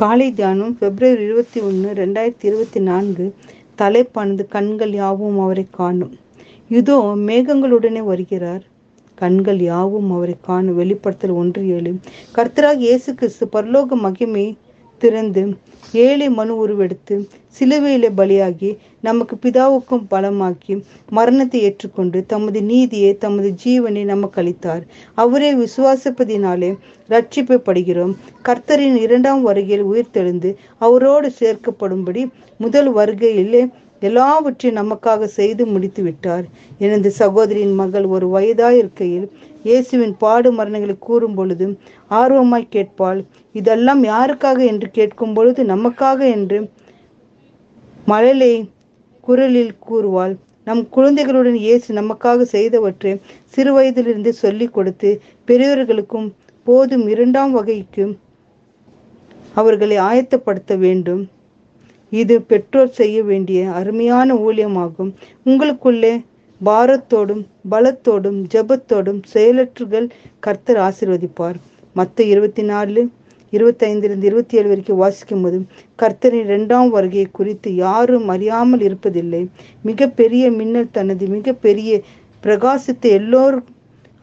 காலை தியானம் பிப்ரவரி இருபத்தி ஒன்று ரெண்டாயிரத்தி இருபத்தி நான்கு. தலைப்பானது கண்கள் யாவும் அவரை காணும். இதோ மேகங்களுடனே வருகிறார். கண்கள் யாவும் அவரை காணும். வெளிப்படுத்தல் ஒன்று ஏழு. கர்த்தராக இயேசு கிறிஸ்து பரலோக மகிமை திறந்து ஏழை மனு உருவெடுத்து சிலுவையில பலியாகி நமக்கு பிதாவுக்கும் பலமாக்கி மரணத்தை ஏற்றுக்கொண்டு தமது நீதியை தமது ஜீவனை நமக்கு அளித்தார். அவரே விசுவாசிப்பதினாலே ரட்சிப்பப்படுகிறோம் கர்த்தரின் இரண்டாம் வருகையில் உயிர்த்தெழுந்து அவரோடு சேர்க்கப்படும்படி முதல் வருகையிலே எல்லாவற்றையும் நமக்காக செய்து முடித்து விட்டார் எனது சகோதரியின் மகள் ஒரு வயதாயிருக்கையில் இயேசுவின் பாடு மரணங்களை கூறும் பொழுது ஆர்வமாய் கேட்பாள் இதெல்லாம் யாருக்காக என்று கேட்கும் பொழுது நமக்காக என்று மழலை குரலில் கூறுவாள். நம் குழந்தைகளுடன் இயேசு நமக்காக செய்தவற்றை சிறு வயதிலிருந்து சொல்லிக் கொடுத்து பெரியவர்களுக்கும் போதும் இரண்டாம் வகைக்கும் அவர்களை ஆயத்தப்படுத்த வேண்டும். இது பெற்றோர் செய்ய வேண்டிய அருமையான ஊழியமாகும். உங்களுக்குள்ளே பாரத்தோடும் பலத்தோடும் ஜபத்தோடும் செயலற்றுகள் கர்த்தர் ஆசிர்வதிப்பார். மற்ற இருபத்தி நாலு இருபத்தைந்திலிருந்து இருபத்தி ஏழு வரைக்கும் வாசிக்கும் போது கர்த்தரின் இரண்டாம் வருகையை குறித்து யாரும் அறியாமல் இருப்பதில்லை. மிக பெரிய மின்னல் தனது மிக பெரிய பிரகாசத்தை எல்லோரும்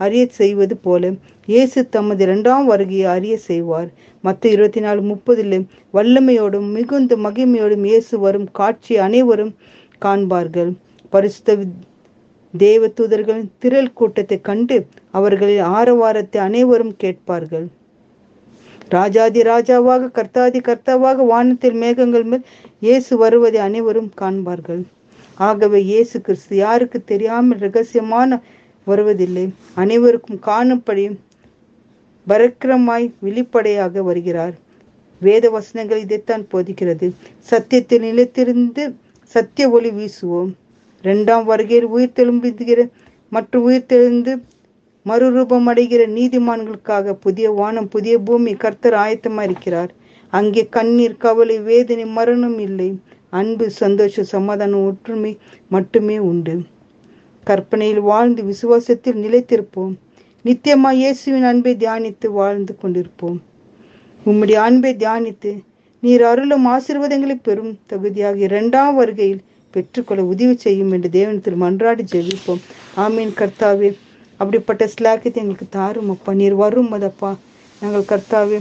அறிய செய்வது போல இயேசு தமது இரண்டாம் வருகையை அறிய செய்வார். மற்ற இருபத்தி நாலு முப்பதில் வல்லமையோடும் மிகுந்த மகிமையோடும் இயேசு வரும் காட்சி அனைவரும் காண்பார்கள். பரிசுத்த தேவ தூதர்களின் திரள் கூட்டத்தை கண்டு அவர்களின் ஆரவாரத்தை அனைவரும் கேட்பார்கள். ராஜாதி ராஜாவாக கர்த்தாதி கர்த்தாவாக வானத்தில் மேகங்கள் மேல் இயேசு வருவதை அனைவரும் காண்பார்கள். ஆகவே இயேசு கிறிஸ்து யாருக்கு தெரியாமல் ரகசியமான வருவதில்லை. அனைவருக்கும் காணும்படி பரக்கிரமாய் வெளிப்படையாக வருகிறார். வேத வசனங்கள் இதைத்தான் போதிக்கிறது. சத்தியத்தில் நிலைத்திருந்து சத்திய ஒளி வீசுவோம். இரண்டாம் வருகையில் உயிர் தெலும்புகிற மற்றும் உயிர் தெழுந்து மறுரூபம் அடைகிற நீதிமான்களுக்காக புதிய வானம் புதிய பூமி கர்த்தர் ஆயத்தமா இருக்கிறார். அங்கே கண்ணீர் கவலை வேதனை மரணம் இல்லை. அன்பு சந்தோஷம் சமாதானம் ஒற்றுமை மட்டுமே உண்டு. கற்பனையில் வாழ்ந்து விசுவாசத்தில் நிலைத்திருப்போம். நித்தியமா இயேசுவின் அன்பை தியானித்து வாழ்ந்து கொண்டிருப்போம். உம்முடைய அன்பை தியானித்து நீர் அருளும் ஆசீர்வாதங்களை பெறும் தகுதியாக இரண்டாம் வருகையில் பெற்றுக்கொள்ள உதவி செய்யும் என்று தேவனத்தில் மன்றாடி ஜெபிப்போம். ஆமீன் கர்த்தாவே அப்படிப்பட்ட ஸ்லாக்கத்தை எங்களுக்கு தாரும்? அப்பா நீர் வரும் அதப்பா நாங்கள் கர்த்தாவே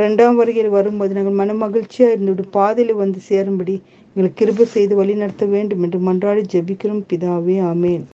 ரெண்டாம் வருகையில் வரும்போது நாங்கள் மன மகிழ்ச்சியாக இருந்துவிட்டு பாதையில் வந்து சேரும்படி எங்களுக்கு கிருப செய்து வழி நடத்த வேண்டும் என்று மன்றாடி ஜெபிக்கிறோம். பிதாவே ஆமேன்.